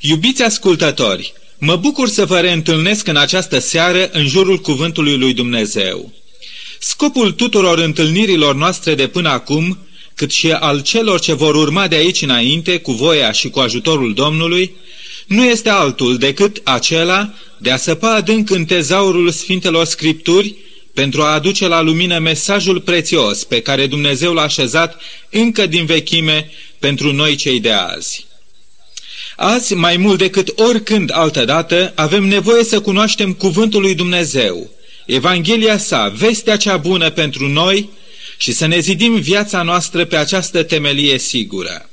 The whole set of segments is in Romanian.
Iubiți ascultători, mă bucur să vă reîntâlnesc în această seară în jurul Cuvântului lui Dumnezeu. Scopul tuturor întâlnirilor noastre de până acum, cât și al celor ce vor urma de aici înainte, cu voia și cu ajutorul Domnului, nu este altul decât acela de a săpa adânc în tezaurul Sfintelor Scripturi pentru a aduce la lumină mesajul prețios pe care Dumnezeu l-a așezat încă din vechime pentru noi cei de azi. Azi, mai mult decât oricând altădată, avem nevoie să cunoaștem cuvântul lui Dumnezeu, Evanghelia sa, vestea cea bună pentru noi și să ne zidim viața noastră pe această temelie sigură.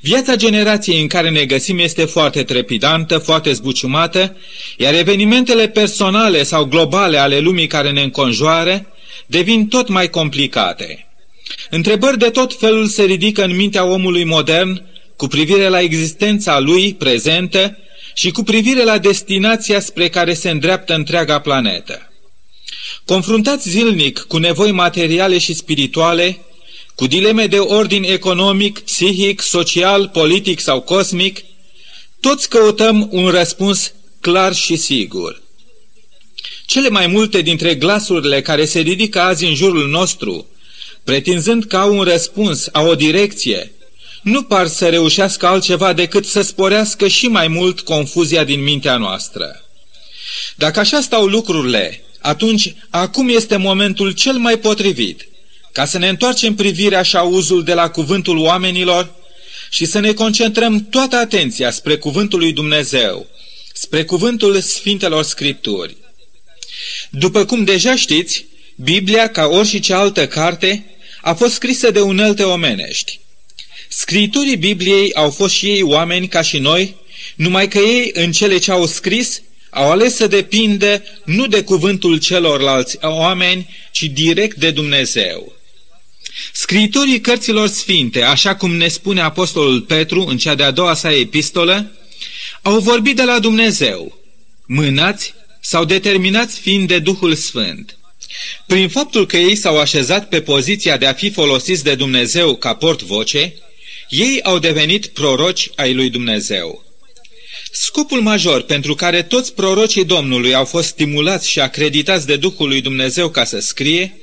Viața generației în care ne găsim este foarte trepidantă, foarte zbuciumată, iar evenimentele personale sau globale ale lumii care ne înconjoară devin tot mai complicate. Întrebări de tot felul se ridică în mintea omului modern cu privire la existența lui prezentă și cu privire la destinația spre care se îndreaptă întreaga planetă. Confruntați zilnic cu nevoi materiale și spirituale, cu dileme de ordin economic, psihic, social, politic sau cosmic, toți căutăm un răspuns clar și sigur. Cele mai multe dintre glasurile care se ridică azi în jurul nostru, pretinzând ca un răspuns, a o direcție, nu par să reușească altceva decât să sporească și mai mult confuzia din mintea noastră. Dacă așa stau lucrurile, atunci acum este momentul cel mai potrivit ca să ne întoarcem privirea și auzul de la cuvântul oamenilor și să ne concentrăm toată atenția spre cuvântul lui Dumnezeu, spre cuvântul Sfintelor Scripturi. După cum deja știți, Biblia, ca orice altă carte, a fost scrisă de unelte omenești. Scriturii Bibliei au fost și ei oameni ca și noi, numai că ei, în cele ce au scris, au ales să depinde nu de cuvântul celorlalți oameni, ci direct de Dumnezeu. Scriitorii cărților sfinte, așa cum ne spune Apostolul Petru în cea de-a doua sa epistolă, au vorbit de la Dumnezeu, mânați sau determinați fiind de Duhul Sfânt. Prin faptul că ei s-au așezat pe poziția de a fi folosiți de Dumnezeu ca port-voce, ei au devenit proroci ai lui Dumnezeu. Scopul major pentru care toți prorocii Domnului au fost stimulați și acreditați de Duhul lui Dumnezeu ca să scrie,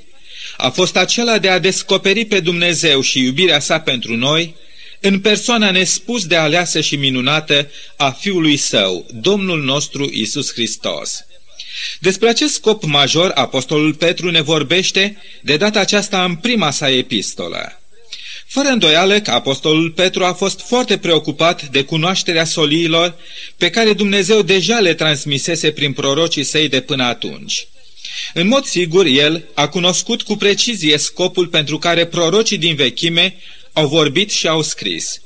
a fost acela de a descoperi pe Dumnezeu și iubirea sa pentru noi, în persoana nespus de aleasă și minunată a Fiului Său, Domnul nostru Isus Hristos. Despre acest scop major, Apostolul Petru ne vorbește de data aceasta în prima sa epistolă. Fără îndoială că Apostolul Petru a fost foarte preocupat de cunoașterea soliilor pe care Dumnezeu deja le transmisese prin prorocii săi de până atunci. În mod sigur, el a cunoscut cu precizie scopul pentru care prorocii din vechime au vorbit și au scris.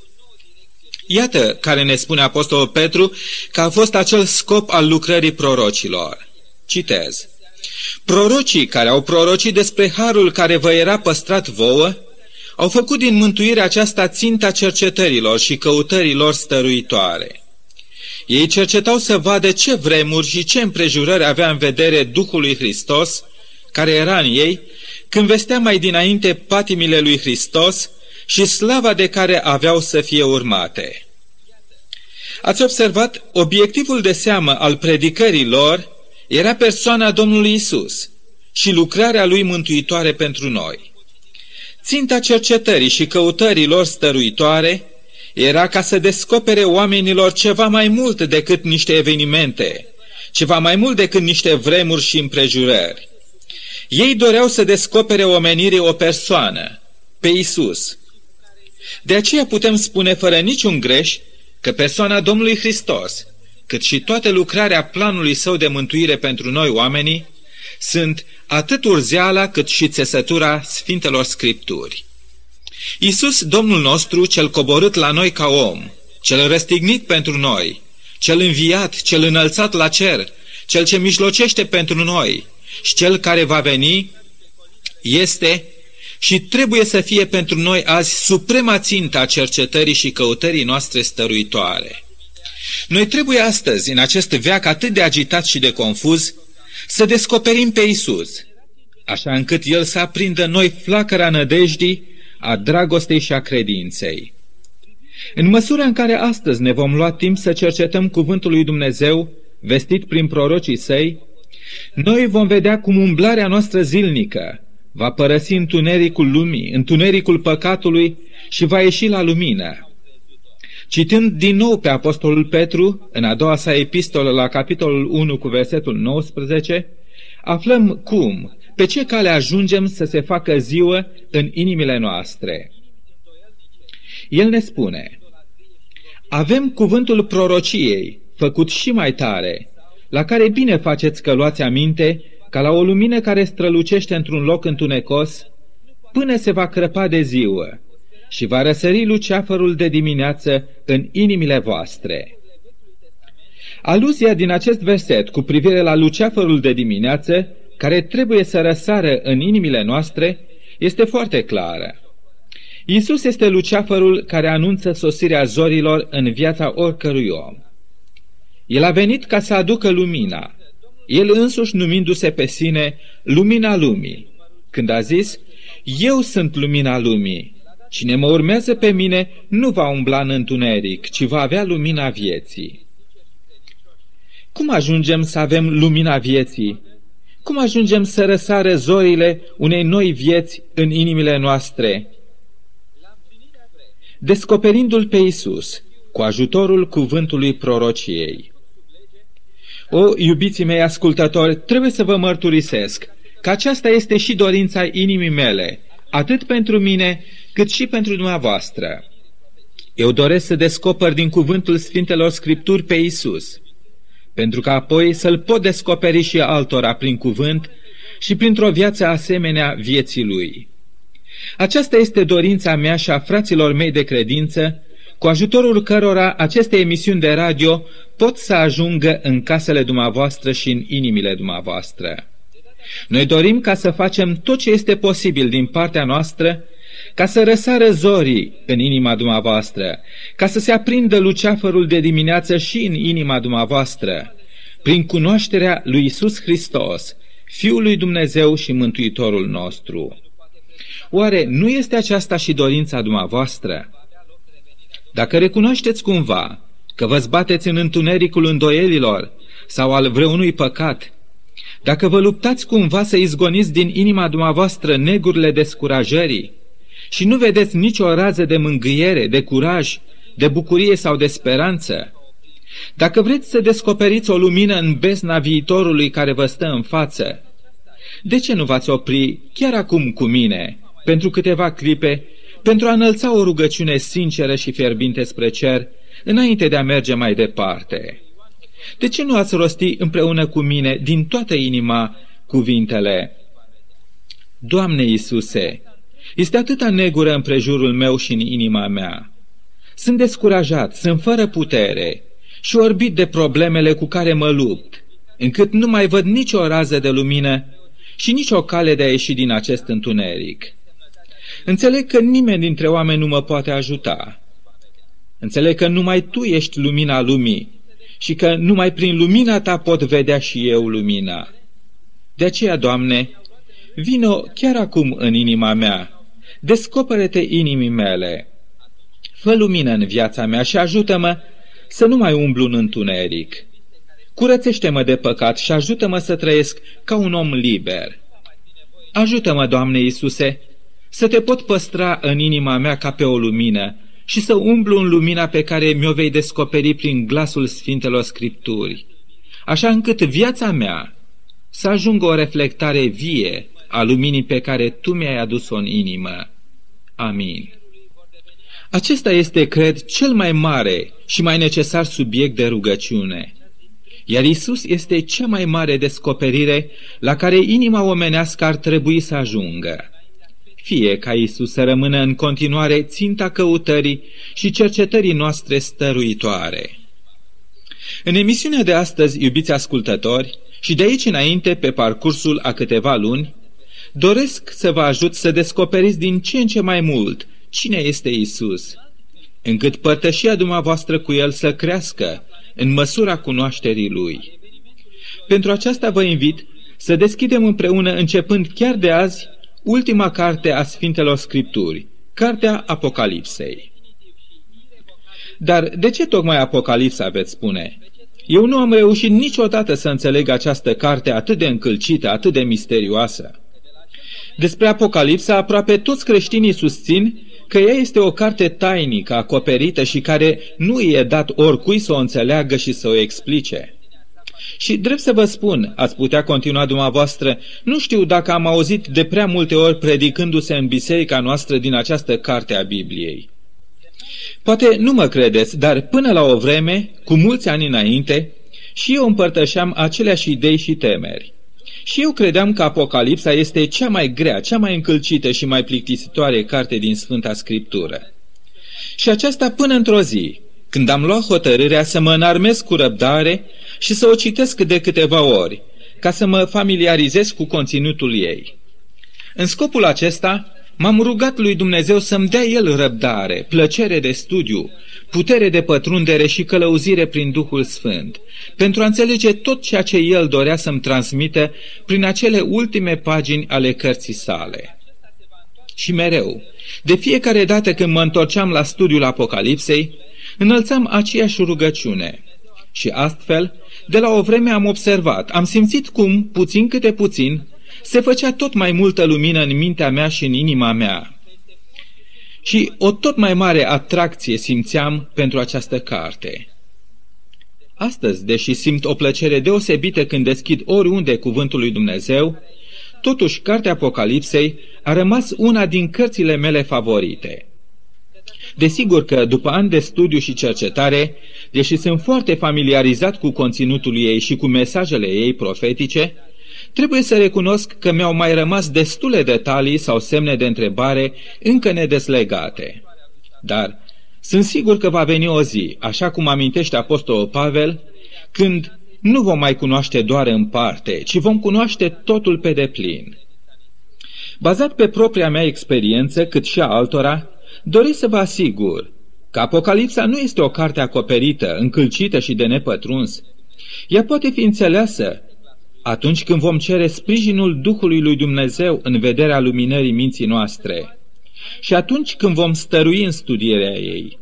Iată care ne spune Apostolul Petru că a fost acel scop al lucrării prorocilor. Citez. Prorocii care au prorocit despre harul care vă era păstrat vouă, au făcut din mântuirea aceasta ținta cercetărilor și căutărilor stăruitoare. Ei cercetau să vadă ce vremuri și ce împrejurări avea în vedere Duhul lui Hristos, care era în ei, când vestea mai dinainte patimile lui Hristos și slava de care aveau să fie urmate. Ați observat, obiectivul de seamă al predicării lor era persoana Domnului Isus și lucrarea lui mântuitoare pentru noi. Ținta cercetării și căutării lor stăruitoare era ca să descopere oamenilor ceva mai mult decât niște evenimente, ceva mai mult decât niște vremuri și împrejurări. Ei doreau să descopere omenirii o persoană, pe Isus. De aceea putem spune fără niciun greș că persoana Domnului Hristos, cât și toată lucrarea planului său de mântuire pentru noi oamenii, sunt atât urzeala cât și țesătura Sfintelor Scripturi. Isus, Domnul nostru, cel coborât la noi ca om, cel răstignit pentru noi, cel înviat, cel înălțat la cer, cel ce mijlocește pentru noi și cel care va veni, este și trebuie să fie pentru noi azi suprema țintă a cercetării și căutării noastre stăruitoare. Noi trebuie astăzi, în acest veac atât de agitat și de confuz, să descoperim pe Isus, așa încât El să aprindă noi flacăra nădejdii a dragostei și a credinței. În măsura în care astăzi ne vom lua timp să cercetăm cuvântul lui Dumnezeu, vestit prin prorocii săi, noi vom vedea cum umblarea noastră zilnică va părăsi întunericul lumii, întunericul păcatului și va ieși la lumină. Citând din nou pe Apostolul Petru, în a doua sa epistolă la capitolul 1 cu versetul 19, aflăm cum, pe ce cale ajungem să se facă ziua în inimile noastre. El ne spune, avem cuvântul prorociei, făcut și mai tare, la care bine faceți că luați aminte, ca la o lumină care strălucește într-un loc întunecos, până se va crăpa de ziua și va răsări luceafărul de dimineață în inimile voastre. Aluzia din acest verset cu privire la luceafărul de dimineață, care trebuie să răsară în inimile noastre, este foarte clară. Iisus este luceafărul care anunță sosirea zorilor în viața oricărui om. El a venit ca să aducă lumina, el însuși numindu-se pe sine lumina lumii, când a zis, Eu sunt lumina lumii, cine mă urmează pe mine nu va umbla în întuneric, ci va avea lumina vieții. Cum ajungem să avem lumina vieții? Cum ajungem să răsare zorile unei noi vieți în inimile noastre? Descoperindu-L pe Isus, cu ajutorul cuvântului prorociei. O, iubiții mei ascultători, trebuie să vă mărturisesc că aceasta este și dorința inimii mele, atât pentru mine, cât și pentru dumneavoastră. Eu doresc să descoper din cuvântul Sfintelor Scripturi pe Isus, pentru că apoi să-L pot descoperi și altora prin cuvânt și printr-o viață asemenea vieții Lui. Aceasta este dorința mea și a fraților mei de credință, cu ajutorul cărora aceste emisiuni de radio pot să ajungă în casele dumneavoastră și în inimile dumneavoastră. Noi dorim ca să facem tot ce este posibil din partea noastră ca să răsară zorii în inima dumneavoastră, ca să se aprindă luceafărul de dimineață și în inima dumneavoastră, prin cunoașterea lui Isus Hristos, Fiul lui Dumnezeu și Mântuitorul nostru. Oare nu este aceasta și dorința dumneavoastră? Dacă recunoașteți cumva că vă zbateți în întunericul îndoielilor sau al vreunui păcat, dacă vă luptați cumva să izgoniți din inima dumneavoastră negurile descurajării și nu vedeți nicio rază de mângâiere, de curaj, de bucurie sau de speranță, dacă vreți să descoperiți o lumină în bezna viitorului care vă stă în față, de ce nu v-ați opri chiar acum cu mine, pentru câteva clipe, pentru a înălța o rugăciune sinceră și fierbinte spre cer, înainte de a merge mai departe. De ce nu ați rosti împreună cu mine din toată inima cuvintele? Doamne Iisuse, este atâta negură în prejurul meu și în inima mea. Sunt descurajat, sunt fără putere și orbit de problemele cu care mă lupt, încât nu mai văd nicio rază de lumină și nicio cale de a ieși din acest întuneric. Înțeleg că nimeni dintre oameni nu mă poate ajuta. Înțeleg că numai Tu ești lumina lumii și că numai prin lumina Ta pot vedea și eu lumina. De aceea, Doamne, vino chiar acum în inima mea, descoperă-te inimii mele, fă lumină în viața mea și ajută-mă să nu mai umblu în întuneric. Curățește-mă de păcat și ajută-mă să trăiesc ca un om liber. Ajută-mă, Doamne Iisuse, să te pot păstra în inima mea ca pe o lumină și să umblu în lumina pe care mi-o vei descoperi prin glasul Sfintelor Scripturi, așa încât viața mea să ajungă o reflectare vie a luminii pe care Tu mi-ai adus-o în inimă. Amin. Acesta este, cred, cel mai mare și mai necesar subiect de rugăciune. Iar Isus este cea mai mare descoperire la care inima omenească ar trebui să ajungă fie ca Isus să rămână în continuare ținta căutării și cercetării noastre stăruitoare. În emisiunea de astăzi, iubiți ascultători, și de aici înainte, pe parcursul a câteva luni, doresc să vă ajut să descoperiți din ce în ce mai mult cine este Isus, încât părtășia dumneavoastră cu El să crească în măsura cunoașterii Lui. Pentru aceasta vă invit să deschidem împreună, începând chiar de azi, ultima carte a Sfintelor Scripturi, Cartea Apocalipsei. Dar de ce tocmai Apocalipsa, veți spune? Eu nu am reușit niciodată să înțeleg această carte atât de încălcită, atât de misterioasă. Despre Apocalipsa, aproape toți creștinii susțin că ea este o carte tainică, acoperită și care nu îi e dat oricui să o înțeleagă și să o explice. Și drept să vă spun, ați putea continua dumneavoastră, nu știu dacă am auzit de prea multe ori predicându-se în biserica noastră din această carte a Bibliei. Poate nu mă credeți, dar până la o vreme, cu mulți ani înainte, și eu împărtășeam aceleași idei și temeri. Și eu credeam că Apocalipsa este cea mai grea, cea mai încălcită și mai plictisitoare carte din Sfânta Scriptură. Și aceasta până într-o zi, când am luat hotărârea să mă înarmez cu răbdare și să o citesc de câteva ori, ca să mă familiarizez cu conținutul ei. În scopul acesta, m-am rugat lui Dumnezeu să-mi dea El răbdare, plăcere de studiu, putere de pătrundere și călăuzire prin Duhul Sfânt, pentru a înțelege tot ceea ce El dorea să-mi transmită prin acele ultime pagini ale cărții sale. Și mereu, de fiecare dată când mă întorceam la studiul Apocalipsei, înălțam aceeași rugăciune. Și astfel, de la o vreme am observat, am simțit cum, puțin câte puțin, se făcea tot mai multă lumină în mintea mea și în inima mea. Și o tot mai mare atracție simțeam pentru această carte. Astăzi, deși simt o plăcere deosebită când deschid oriunde cuvântul lui Dumnezeu, totuși Cartea Apocalipsei a rămas una din cărțile mele favorite – Desigur că, după ani de studiu și cercetare, deși sunt foarte familiarizat cu conținutul ei și cu mesajele ei profetice, trebuie să recunosc că mi-au mai rămas destule detalii sau semne de întrebare încă nedeslegate. Dar sunt sigur că va veni o zi, așa cum amintește Apostolul Pavel, când nu vom mai cunoaște doar în parte, ci vom cunoaște totul pe deplin. Bazat pe propria mea experiență, cât și a altora, Doresc să vă asigur că Apocalipsa nu este o carte acoperită, încălcită și de nepătruns. Ea poate fi înțeleasă atunci când vom cere sprijinul Duhului lui Dumnezeu în vederea luminării minții noastre și atunci când vom stărui în studierea ei.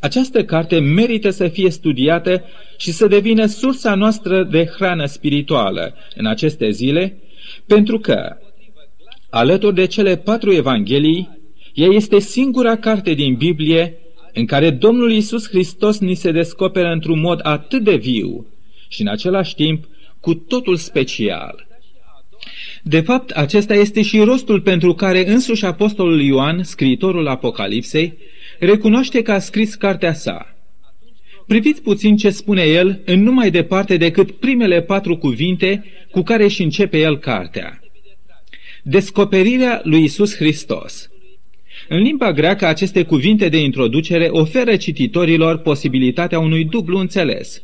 Această carte merită să fie studiată și să devină sursa noastră de hrană spirituală în aceste zile, pentru că, alături de cele patru evanghelii, ea este singura carte din Biblie în care Domnul Isus Hristos ni se descoperă într-un mod atât de viu și în același timp cu totul special. De fapt, acesta este și rostul pentru care însuși Apostolul Ioan, scriitorul Apocalipsei, recunoaște că a scris cartea sa. Priviți puțin ce spune el în numai departe decât primele patru cuvinte cu care își începe el cartea. Descoperirea lui Isus Hristos – în limba greacă, aceste cuvinte de introducere oferă cititorilor posibilitatea unui dublu înțeles.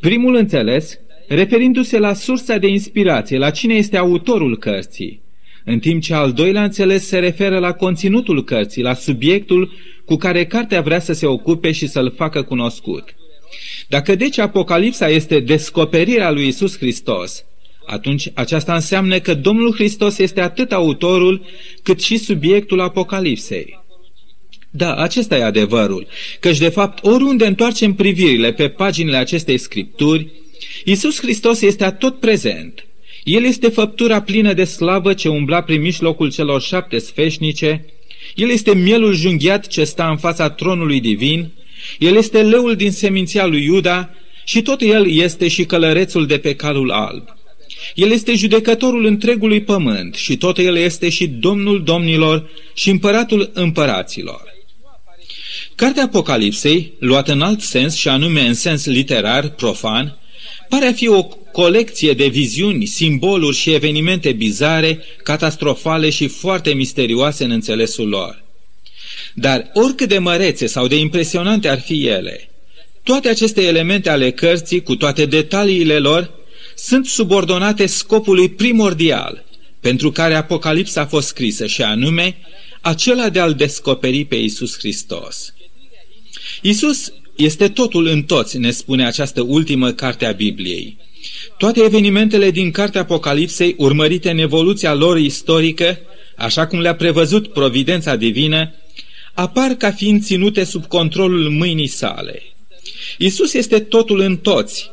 Primul înțeles, referindu-se la sursa de inspirație, la cine este autorul cărții, în timp ce al doilea înțeles se referă la conținutul cărții, la subiectul cu care cartea vrea să se ocupe și să-l facă cunoscut. Dacă deci Apocalipsa este descoperirea lui Isus Hristos, atunci aceasta înseamnă că Domnul Hristos este atât autorul cât și subiectul Apocalipsei. Da, acesta e adevărul, căci de fapt oriunde întoarcem privirile pe paginile acestei scripturi, Iisus Hristos este atot prezent. El este făptura plină de slavă ce umbla prin mijlocul celor șapte sfeșnice, El este mielul junghiat ce sta în fața tronului divin, El este leul din seminția lui Iuda și tot El este și călărețul de pe calul alb. El este judecătorul întregului pământ și tot El este și Domnul domnilor și împăratul împăraților. Cartea Apocalipsei, luată în alt sens și anume în sens literar, profan, pare a fi o colecție de viziuni, simboluri și evenimente bizare, catastrofale și foarte misterioase în înțelesul lor. Dar oricât de mărețe sau de impresionante ar fi ele, toate aceste elemente ale cărții, cu toate detaliile lor, sunt subordonate scopului primordial pentru care Apocalipsa a fost scrisă și anume acela de a-L descoperi pe Isus Hristos. Isus este totul în toți, ne spune această ultimă carte a Bibliei. Toate evenimentele din cartea Apocalipsei, urmărite în evoluția lor istorică, așa cum le-a prevăzut providența divină, apar ca fiind ținute sub controlul mâinii sale. Isus este totul în toți.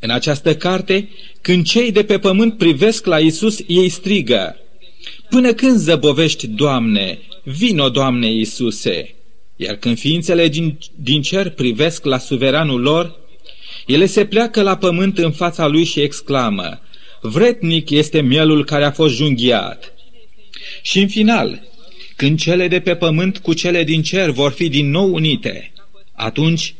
În această carte, când cei de pe pământ privesc la Isus, ei strigă, Până când zăbovești, Doamne? Vino, Doamne Iisuse! Iar când ființele din, din cer privesc la suveranul lor, ele se pleacă la pământ în fața lui și exclamă, Vretnic este mielul care a fost junghiat. Și în final, când cele de pe pământ cu cele din cer vor fi din nou unite, atunci,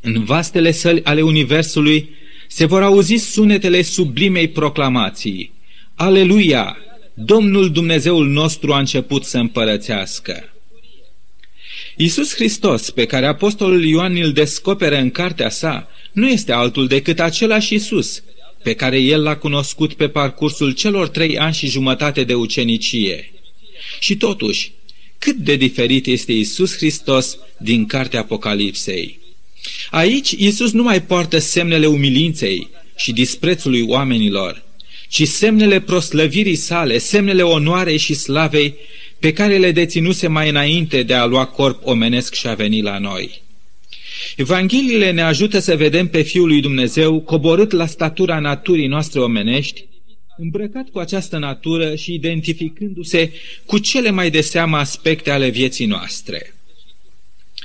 în vastele săli ale Universului, se vor auzi sunetele sublimei proclamații. Aleluia! Domnul Dumnezeul nostru a început să împărățească. Iisus Hristos, pe care Apostolul Ioan îl descoperă în cartea sa, nu este altul decât același Iisus, pe care el l-a cunoscut pe parcursul celor trei ani și jumătate de ucenicie. Și totuși, cât de diferit este Iisus Hristos din cartea Apocalipsei. Aici Iisus nu mai poartă semnele umilinței și disprețului oamenilor, ci semnele proslăvirii sale, semnele onoarei și slavei pe care le deținuse mai înainte de a lua corp omenesc și a veni la noi. Evangheliile ne ajută să vedem pe Fiul lui Dumnezeu coborât la statura naturii noastre omenești, îmbrăcat cu această natură și identificându-se cu cele mai de seamă aspecte ale vieții noastre.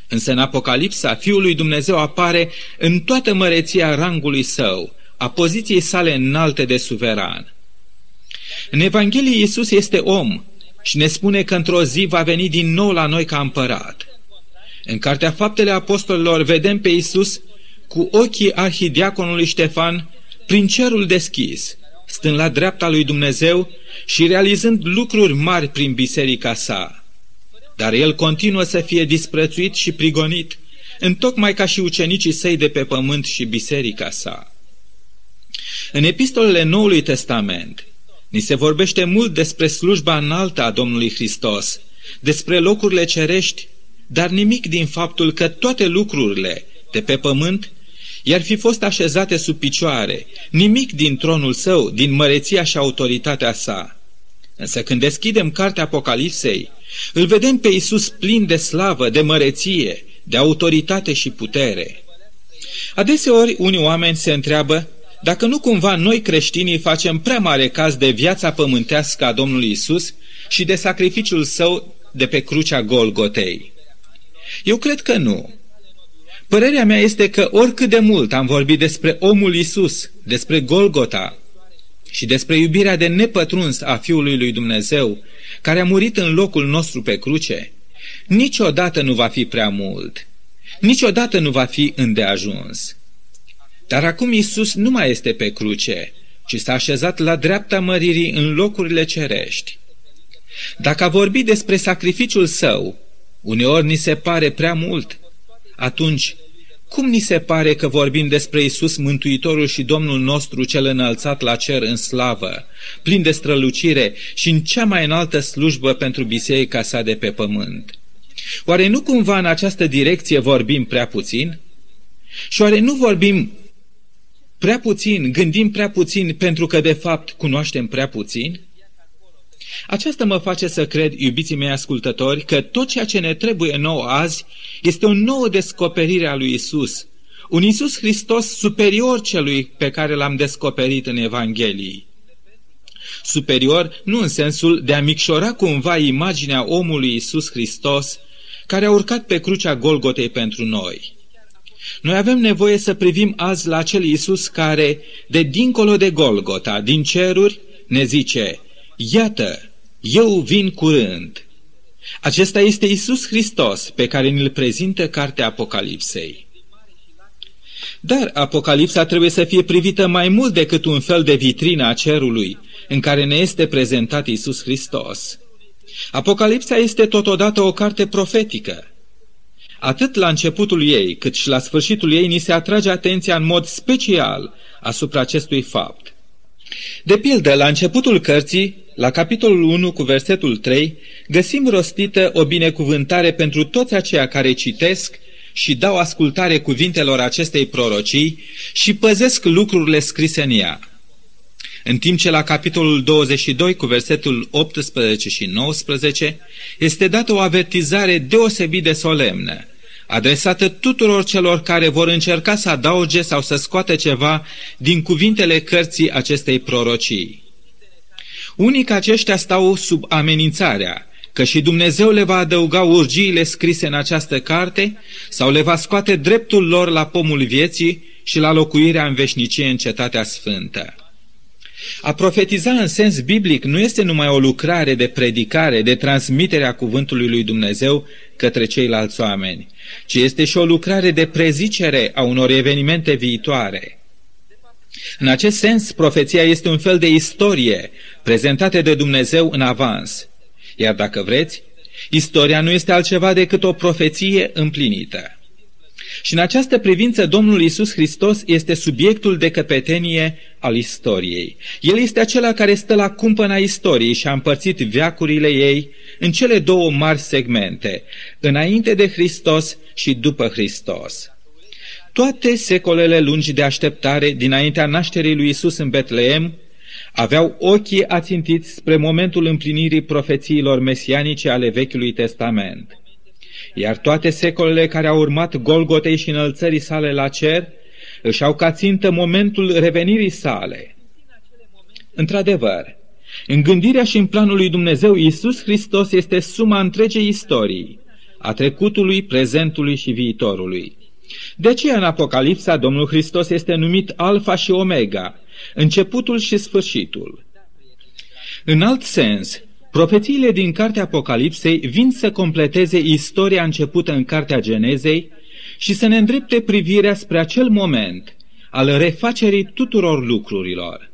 Însă în Apocalipsa, Fiul lui Dumnezeu apare în toată măreția rangului său, a poziției sale înalte de suveran. În Evanghelie Iisus este om și ne spune că într-o zi va veni din nou la noi ca împărat. În Cartea Faptele Apostolilor vedem pe Iisus cu ochii arhidiaconului Ștefan prin cerul deschis, stând la dreapta lui Dumnezeu și realizând lucruri mari prin biserica sa. Dar el continuă să fie disprețuit și prigonit, întocmai ca și ucenicii săi de pe pământ și biserica sa. În epistolele Noului Testament, ni se vorbește mult despre slujba înaltă a Domnului Hristos, despre locurile cerești, dar nimic din faptul că toate lucrurile de pe pământ i-ar fi fost așezate sub picioare, nimic din tronul său, din măreția și autoritatea sa. Însă când deschidem cartea Apocalipsei, îl vedem pe Iisus plin de slavă, de măreție, de autoritate și putere. Adeseori unii oameni se întreabă dacă nu cumva noi creștinii facem prea mare caz de viața pământească a Domnului Isus și de sacrificiul său de pe crucea Golgotei. Eu cred că nu. Părerea mea este că oricât de mult am vorbit despre omul Isus, despre Golgota și despre iubirea de nepătruns a Fiului lui Dumnezeu, care a murit în locul nostru pe cruce, niciodată nu va fi prea mult. Niciodată nu va fi îndeajuns. Dar acum Isus nu mai este pe cruce, ci s-a așezat la dreapta măririi în locurile cerești. Dacă a vorbit despre sacrificiul său, uneori ni se pare prea mult, atunci cum ni se pare că vorbim despre Isus Mântuitorul și Domnul nostru cel înălțat la cer în slavă, plin de strălucire și în cea mai înaltă slujbă pentru biserica sa de pe pământ? Oare nu cumva în această direcție vorbim prea puțin? Și oare nu vorbim prea puțin, gândim prea puțin pentru că de fapt cunoaștem prea puțin? Aceasta mă face să cred, iubiții mei ascultători, că tot ceea ce ne trebuie nou azi este o nouă descoperire a lui Isus, un Isus Hristos superior celui pe care l-am descoperit în Evanghelii. Superior nu în sensul de a micșora cumva imaginea omului Isus Hristos, care a urcat pe crucea Golgotei pentru noi. Noi avem nevoie să privim azi la acel Iisus care, de dincolo de Golgota, din ceruri, ne zice, Iată, eu vin curând. Acesta este Isus Hristos pe care ne-l prezintă cartea Apocalipsei. Dar Apocalipsa trebuie să fie privită mai mult decât un fel de vitrină a cerului în care ne este prezentat Isus Hristos. Apocalipsa este totodată o carte profetică. Atât la începutul ei, cât și la sfârșitul ei, ni se atrage atenția în mod special asupra acestui fapt. De pildă, la începutul cărții, la capitolul 1 cu versetul 3, găsim rostită o binecuvântare pentru toți aceia care citesc și dau ascultare cuvintelor acestei prorocii și păzesc lucrurile scrise în ea. în timp ce la capitolul 22 cu versetul 18 și 19 este dată o avertizare deosebit de solemnă, adresată tuturor celor care vor încerca să adauge sau să scoată ceva din cuvintele cărții acestei prorocii. Unii ca aceștia stau sub amenințarea că și Dumnezeu le va adăuga urgiile scrise în această carte sau le va scoate dreptul lor la pomul vieții și la locuirea în veșnicie în cetatea sfântă. A profetiza în sens biblic nu este numai o lucrare de predicare, de transmitere a cuvântului lui Dumnezeu către ceilalți oameni, ci este și o lucrare de prezicere a unor evenimente viitoare. În acest sens, profeția este un fel de istorie prezentată de Dumnezeu în avans. Iar dacă vreți, istoria nu este altceva decât o profeție împlinită. Și în această privință Domnul Isus Hristos este subiectul de căpetenie al istoriei. El este acela care stă la cumpăna istoriei și a împărțit veacurile ei în cele două mari segmente, înainte de Hristos și după Hristos. Toate secolele lungi de așteptare dinaintea nașterii lui Isus în Betleem aveau ochii ațintiți spre momentul împlinirii profețiilor mesianice ale Vechiului Testament. Iar toate secolele care au urmat Golgotei și înălțării sale la cer își au ca țintă momentul revenirii sale. Într-adevăr, în gândirea și în planul lui Dumnezeu, Iisus Hristos este suma întregei istorii, a trecutului, prezentului și viitorului. De aceea în Apocalipsa Domnul Hristos este numit Alfa și Omega, începutul și sfârșitul. În alt sens, profețiile din Cartea Apocalipsei vin să completeze istoria începută în Cartea Genezei și să ne îndrepte privirea spre acel moment al refacerii tuturor lucrurilor.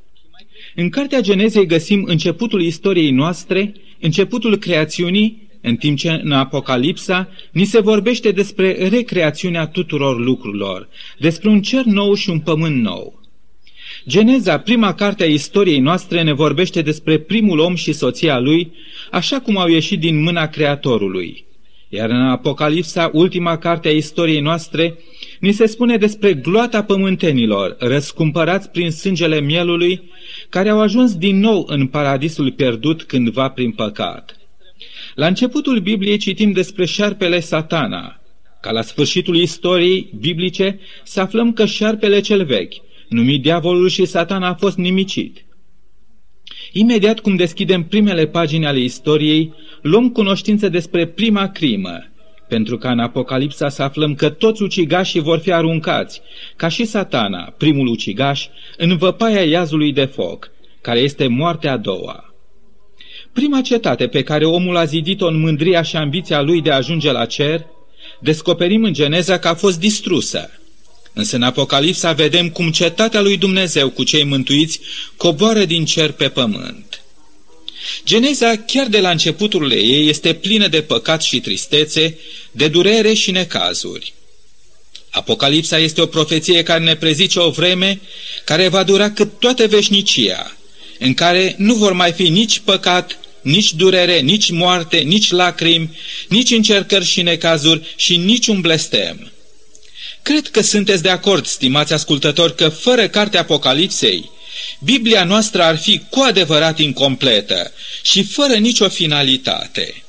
În Cartea Genezei găsim începutul istoriei noastre, începutul creațiunii, în timp ce în Apocalipsa ni se vorbește despre recreațiunea tuturor lucrurilor, despre un cer nou și un pământ nou. Geneza, prima carte a istoriei noastre, ne vorbește despre primul om și soția lui, așa cum au ieșit din mâna Creatorului. Iar în Apocalipsa, ultima carte a istoriei noastre, ni se spune despre gloata pământenilor, răscumpărați prin sângele mielului, care au ajuns din nou în paradisul pierdut cândva prin păcat. La începutul Bibliei citim despre șarpele satana, ca la sfârșitul istoriei biblice să aflăm că șarpele cel vechi, numit diavolul și satana, a fost nimicit. Imediat cum deschidem primele pagini ale istoriei, luăm cunoștință despre prima crimă, pentru ca în Apocalipsa să aflăm că toți ucigașii vor fi aruncați, ca și satana, primul ucigaș, în văpaia iazului de foc, care este moartea a doua. Prima cetate pe care omul a zidit-o în mândria și ambiția lui de a ajunge la cer, descoperim în Geneza că a fost distrusă. Însă în Apocalipsa vedem cum cetatea lui Dumnezeu cu cei mântuiți coboară din cer pe pământ. Geneza, chiar de la începutul ei, este plină de păcat și tristețe, de durere și necazuri. Apocalipsa este o profeție care ne prezice o vreme care va dura cât toată veșnicia, în care nu vor mai fi nici păcat, nici durere, nici moarte, nici lacrimi, nici încercări și necazuri și nici un blestem. Cred că sunteți de acord, stimați ascultători, că fără cartea Apocalipsei, Biblia noastră ar fi cu adevărat incompletă și fără nicio finalitate.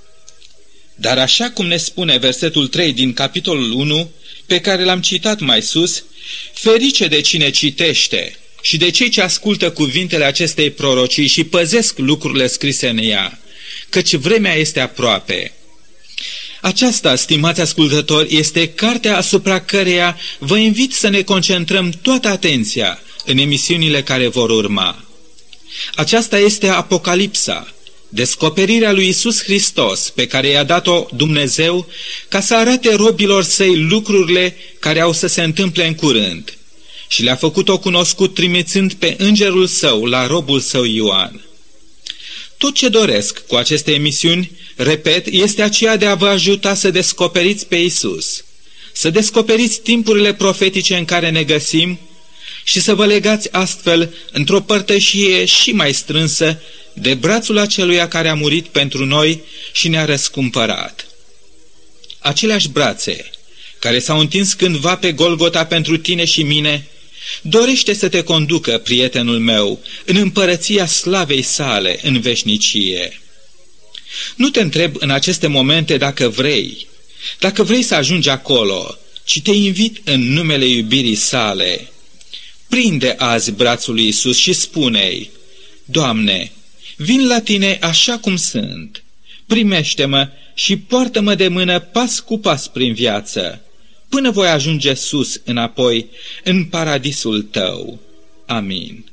Dar așa cum ne spune versetul 3 din capitolul 1, pe care l-am citat mai sus, ferice de cine citește și de cei ce ascultă cuvintele acestei prorocii și păzesc lucrurile scrise în ea, căci vremea este aproape. Aceasta, stimați ascultători, este cartea asupra căreia vă invit să ne concentrăm toată atenția în emisiunile care vor urma. Aceasta este Apocalipsa, descoperirea lui Isus Hristos pe care i-a dat-o Dumnezeu ca să arate robilor săi lucrurile care au să se întâmple în curând și le-a făcut-o cunoscut trimițând pe îngerul său la robul său Ioan. Tot ce doresc cu aceste emisiuni, repet, este aceea de a vă ajuta să descoperiți pe Isus, să descoperiți timpurile profetice în care ne găsim și să vă legați astfel într-o părtășie și mai strânsă de brațul aceluia care a murit pentru noi și ne-a răscumpărat. Aceleași brațe care s-au întins cândva pe Golgota pentru tine și mine, Dorește să te conducă, prietenul meu, în împărăția slavei sale, în veșnicie. Nu te întreb în aceste momente dacă vrei, dacă vrei să ajungi acolo, ci te invit în numele iubirii sale. Prinde azi brațul lui Isus și spune-i, Doamne, vin la tine așa cum sunt, primește-mă și poartă-mă de mână pas cu pas prin viață, până voi ajunge sus înapoi în paradisul tău. Amin.